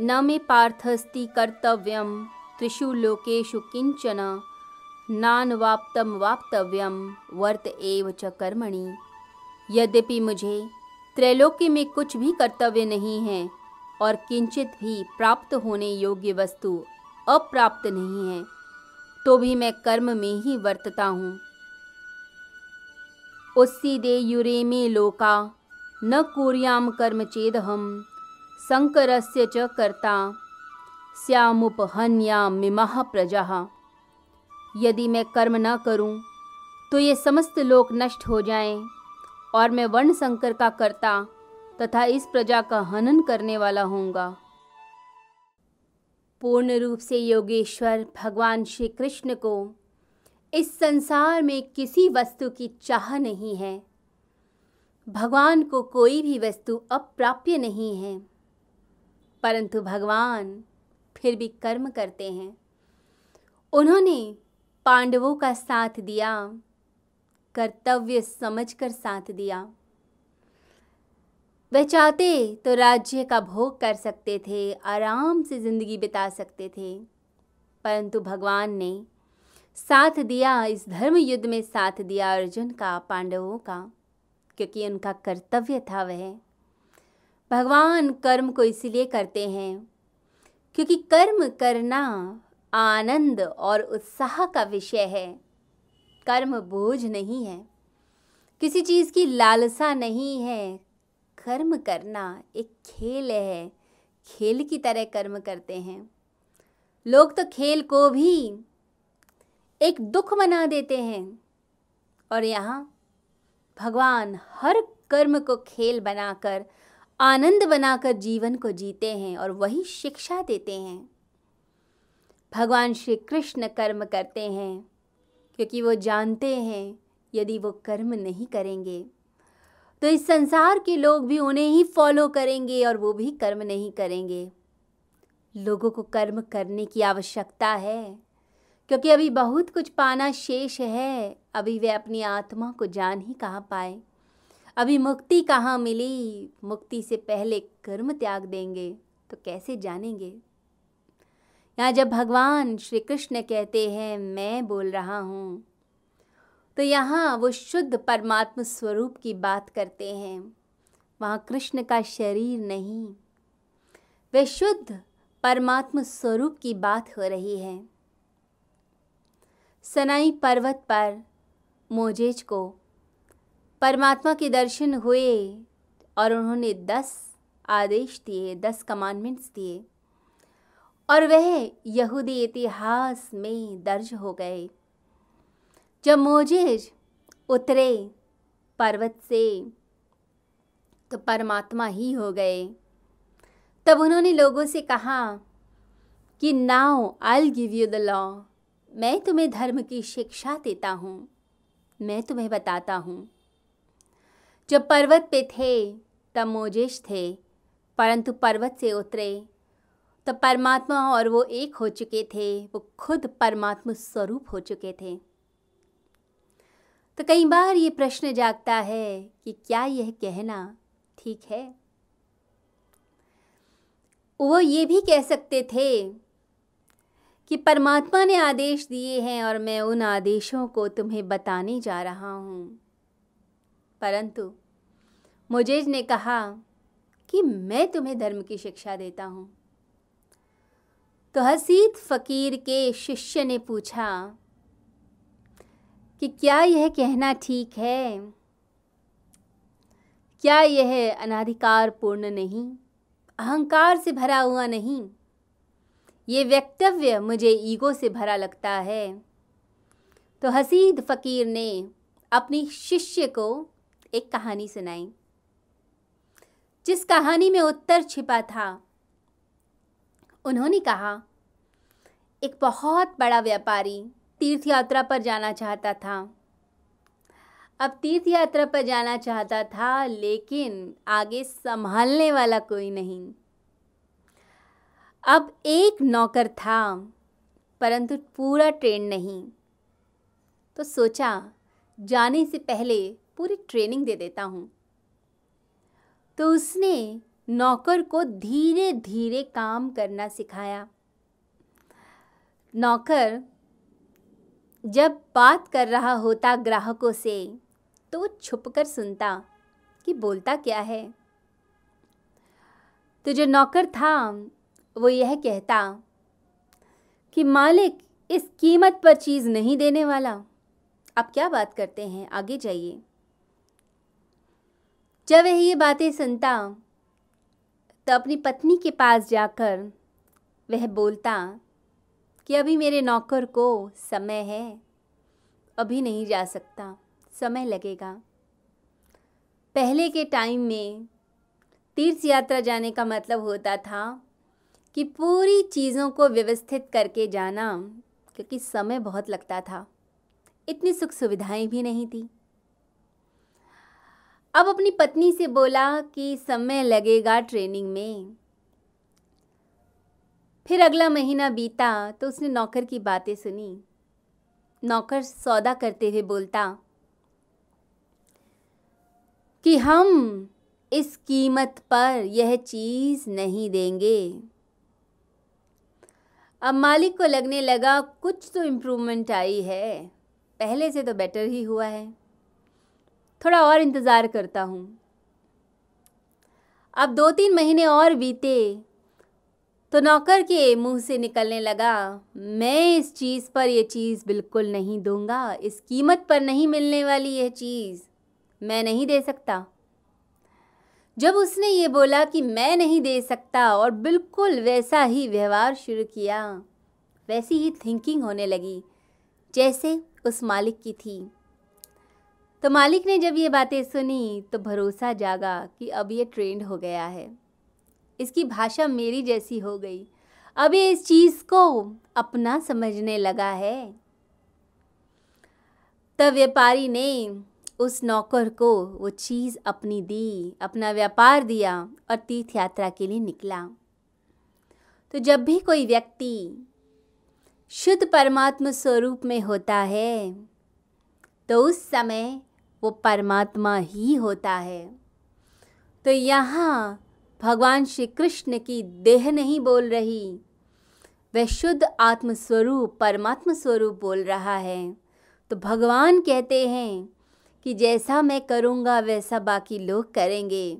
न मे पार्थस्ति कर्तव्यम त्रिषु लोकेषु किंचन नानवाप्तम वाप्तव्यम वर्त एव च कर्मणि। यद्यपि मुझे त्रैलोक्य में कुछ भी कर्तव्य नहीं है, और किंचित भी प्राप्त होने योग्य वस्तु अप्राप्त नहीं है तो भी मैं कर्म में ही वर्तता हूँ। उस्सीदे युरे में लोका, न कुर्याम कर्म चेद हम शंकरस्य च कर्ता। श्यामुपहन्याम मिमह प्रजा यदि मैं कर्म न करूँ तो ये समस्त लोक नष्ट हो जाएँ, और मैं वर्ण शंकर का कर्ता तथा इस प्रजा का हनन करने वाला होऊँगा। पूर्ण रूप से योगेश्वर भगवान श्री कृष्ण को इस संसार में किसी वस्तु की चाह नहीं है। भगवान को कोई भी वस्तु अप्राप्य नहीं है। परंतु भगवान फिर भी कर्म करते हैं। उन्होंने पांडवों का साथ दिया, कर्तव्य समझकर साथ दिया। वह चाहते तो राज्य का भोग कर सकते थे, आराम से ज़िंदगी बिता सकते थे, परंतु भगवान ने साथ दिया, इस धर्म युद्ध में साथ दिया अर्जुन का, पांडवों का, क्योंकि उनका कर्तव्य था वह। भगवान कर्म को इसलिए करते हैं, क्योंकि कर्म करना आनंद और उत्साह का विषय है। कर्म बोझ नहीं है, किसी चीज़ की लालसा नहीं है। कर्म करना एक खेल है, खेल की तरह कर्म करते हैं। लोग तो खेल को भी एक दुख बना देते हैं, और यहाँ भगवान हर कर्म को खेल बनाकर आनंद बनाकर जीवन को जीते हैं और वही शिक्षा देते हैं। भगवान श्री कृष्ण कर्म करते हैं, क्योंकि वो जानते हैं यदि वो कर्म नहीं करेंगे। तो इस संसार के लोग भी उन्हें ही फॉलो करेंगे और वो भी कर्म नहीं करेंगे। लोगों को कर्म करने की आवश्यकता है, क्योंकि अभी बहुत कुछ पाना शेष है, अभी वे अपनी आत्मा को जान ही कहाँ पाए। अभी मुक्ति कहाँ मिली? मुक्ति से पहले कर्म त्याग देंगे तो कैसे जानेंगे? यहाँ जब भगवान श्री कृष्ण कहते हैं, मैं बोल रहा हूँ तो यहाँ वो शुद्ध परमात्म स्वरूप की बात करते हैं। वहाँ कृष्ण का शरीर नहीं, वे शुद्ध परमात्म स्वरूप की बात हो रही है। सनाई पर्वत पर मोजेज को परमात्मा के दर्शन हुए और उन्होंने दस आदेश दिए, दस कमांडमेंट्स दिए और वह यहूदी इतिहास में दर्ज हो गए। जब मोजेज उतरे पर्वत से तो परमात्मा ही हो गए। तब उन्होंने लोगों से कहा कि, now I give you the law मैं तुम्हें धर्म की शिक्षा देता हूँ। मैं तुम्हें बताता हूँ। जब पर्वत पे थे, तब मोजेश थे, परंतु पर्वत से उतरे। तब परमात्मा और वो एक हो चुके थे, वो खुद परमात्मा स्वरूप हो चुके थे। तो कई बार ये प्रश्न जागता है कि क्या यह कहना ठीक है? वो ये भी कह सकते थे कि परमात्मा ने आदेश दिए हैं और मैं उन आदेशों को तुम्हें बताने जा रहा हूँ। परंतु मुजेज ने कहा कि मैं तुम्हें धर्म की शिक्षा देता हूँ। तो हसीद फ़कीर के शिष्य ने पूछा कि क्या यह कहना ठीक है? क्या यह अनाधिकार पूर्ण नहीं? अहंकार से भरा हुआ नहीं? ये वक्तव्य मुझे ईगो से भरा लगता है। तो हसीद फ़कीर ने अपनी शिष्य को एक कहानी सुनाई। जिस कहानी में उत्तर छिपा था, उन्होंने कहा, एक बहुत बड़ा व्यापारी तीर्थ यात्रा पर जाना चाहता था। अब तीर्थ यात्रा पर जाना चाहता था, लेकिन आगे संभालने वाला कोई नहीं। अब एक नौकर था, परंतु पूरा ट्रेन नहीं। तो सोचा, जाने से पहले पूरी ट्रेनिंग दे देता हूँ। तो उसने नौकर को धीरे धीरे काम करना सिखाया। नौकर जब बात कर रहा होता ग्राहकों से तो वो छुप कर सुनता कि बोलता क्या है। तो जो नौकर था, वो यह कहता कि, मालिक, इस कीमत पर चीज़ नहीं देने वाला। आप क्या बात करते हैं? आगे जाइए। जब वह ये बातें सुनता तो अपनी पत्नी के पास जाकर वह बोलता कि अभी मेरे नौकर को समय है, अभी नहीं जा सकता, समय लगेगा। पहले के टाइम में तीर्थ यात्रा जाने का मतलब होता था कि पूरी चीज़ों को व्यवस्थित करके जाना, क्योंकि समय बहुत लगता था। इतनी सुख सुविधाएँ भी नहीं थी। अब अपनी पत्नी से बोला कि समय लगेगा ट्रेनिंग में। फिर अगला महीना बीता तो उसने नौकर की बातें सुनी। नौकर सौदा करते हुए बोलता, कि हम इस कीमत पर यह चीज़ नहीं देंगे। अब मालिक को लगने लगा कुछ तो इम्प्रूवमेंट आई है। पहले से तो बेटर ही हुआ है। थोड़ा और इंतज़ार करता हूँ। अब दो तीन महीने और बीते तो नौकर के मुँह से निकलने लगा, मैं इस चीज़ पर यह चीज़ बिल्कुल नहीं दूँगा, इस कीमत पर नहीं मिलने वाली यह चीज़ मैं नहीं दे सकता। जब उसने ये बोला कि मैं नहीं दे सकता और बिल्कुल वैसा ही व्यवहार शुरू किया, वैसी ही थिंकिंग होने लगी, जैसे उस मालिक की थी। तो मालिक ने जब ये बातें सुनी तो भरोसा जागा कि अब ये ट्रेंड हो गया है। इसकी भाषा मेरी जैसी हो गई। अब ये इस चीज़ को अपना समझने लगा है। तब व्यापारी ने उस नौकर को वो चीज़ अपनी दी, अपना व्यापार दिया और तीर्थ यात्रा के लिए निकला। तो जब भी कोई व्यक्ति शुद्ध परमात्मा स्वरूप में होता है तो उस समय वो परमात्मा ही होता है। तो यहाँ भगवान श्री कृष्ण की देह नहीं बोल रही। वह शुद्ध आत्म स्वरूप परमात्मा स्वरूप बोल रहा है। तो भगवान कहते हैं कि जैसा मैं करूँगा, वैसा बाकी लोग करेंगे।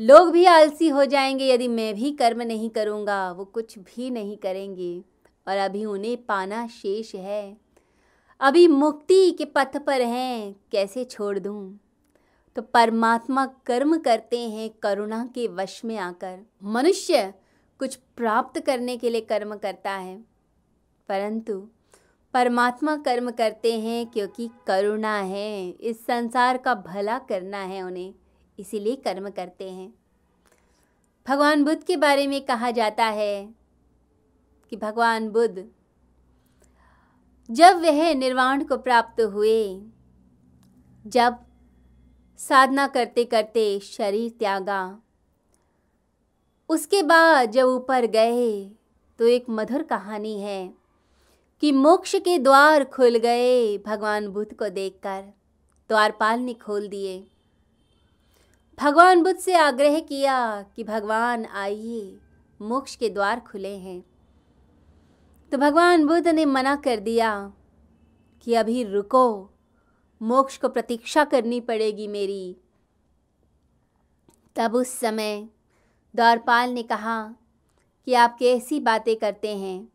लोग भी आलसी हो जाएँगे, यदि मैं भी कर्म नहीं करूँगा, वो कुछ भी नहीं करेंगे। और अभी उन्हें पाना शेष है। अभी मुक्ति के पथ पर हैं, कैसे छोड़ दूँ? तो परमात्मा कर्म करते हैं करुणा के वश में आकर। मनुष्य कुछ प्राप्त करने के लिए कर्म करता है, परंतु परमात्मा कर्म करते हैं क्योंकि करुणा है, इस संसार का भला करना है उन्हें, इसीलिए कर्म करते हैं। भगवान बुद्ध के बारे में कहा जाता है कि भगवान बुद्ध जब वह निर्वाण को प्राप्त हुए, जब साधना करते करते शरीर त्यागा, उसके बाद जब ऊपर गए तो एक मधुर कहानी है कि मोक्ष के द्वार खुल गए भगवान बुद्ध को देखकर, द्वारपाल ने खोल दिए। भगवान बुद्ध से आग्रह किया कि भगवान आइए, मोक्ष के द्वार खुले हैं। तो भगवान बुद्ध ने मना कर दिया कि अभी रुको, मोक्ष को प्रतीक्षा करनी पड़ेगी मेरी। तब उस समय द्वारपाल ने कहा कि आप कैसी बातें करते हैं?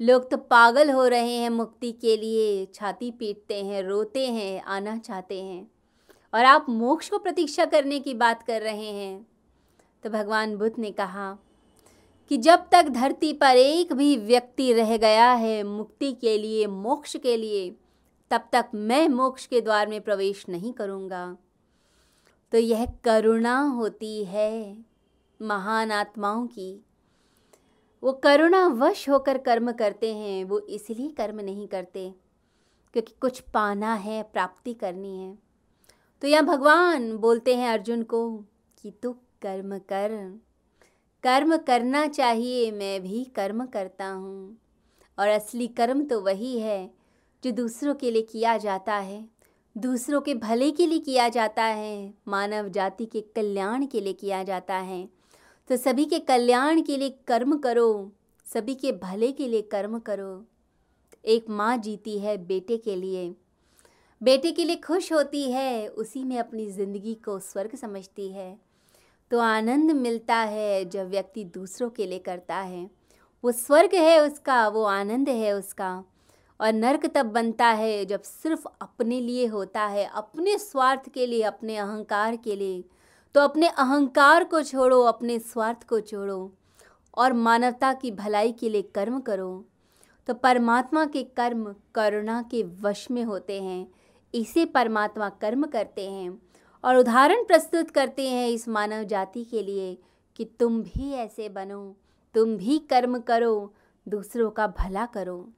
लोग तो पागल हो रहे हैं मुक्ति के लिए, छाती पीटते हैं, रोते हैं, आना चाहते हैं। और आप मोक्ष को प्रतीक्षा करने की बात कर रहे हैं। तो भगवान बुद्ध ने कहा कि जब तक धरती पर एक भी व्यक्ति रह गया है मुक्ति के लिए, मोक्ष के लिए, तब तक मैं मोक्ष के द्वार में प्रवेश नहीं करूँगा। तो यह करुणा होती है महान आत्माओं की। वो करुणा वश होकर कर्म करते हैं, वो इसलिए कर्म नहीं करते क्योंकि कुछ पाना है, प्राप्ति करनी है। तो यहाँ भगवान बोलते हैं अर्जुन को कि तू कर्म कर। कर्म करना चाहिए, मैं भी कर्म करता हूँ। और असली कर्म तो वही है, जो दूसरों के लिए किया जाता है। दूसरों के भले के लिए किया जाता है, मानव जाति के कल्याण के लिए किया जाता है। तो सभी के कल्याण के लिए कर्म करो, सभी के भले के लिए कर्म करो। एक माँ जीती है बेटे के लिए। बेटे के लिए खुश होती है, उसी में अपनी ज़िंदगी को स्वर्ग समझती है। तो आनंद मिलता है जब व्यक्ति दूसरों के लिए करता है। वो स्वर्ग है उसका, वो आनंद है उसका। और नर्क तब बनता है जब सिर्फ़ अपने लिए होता है, अपने स्वार्थ के लिए, अपने अहंकार के लिए। तो अपने अहंकार को छोड़ो, अपने स्वार्थ को छोड़ो और मानवता की भलाई के लिए कर्म करो। तो परमात्मा के कर्म करुणा के वश में होते हैं। इसे परमात्मा कर्म करते हैं। और उदाहरण प्रस्तुत करते हैं इस मानव जाति के लिए कि तुम भी ऐसे बनो, तुम भी कर्म करो, दूसरों का भला करो।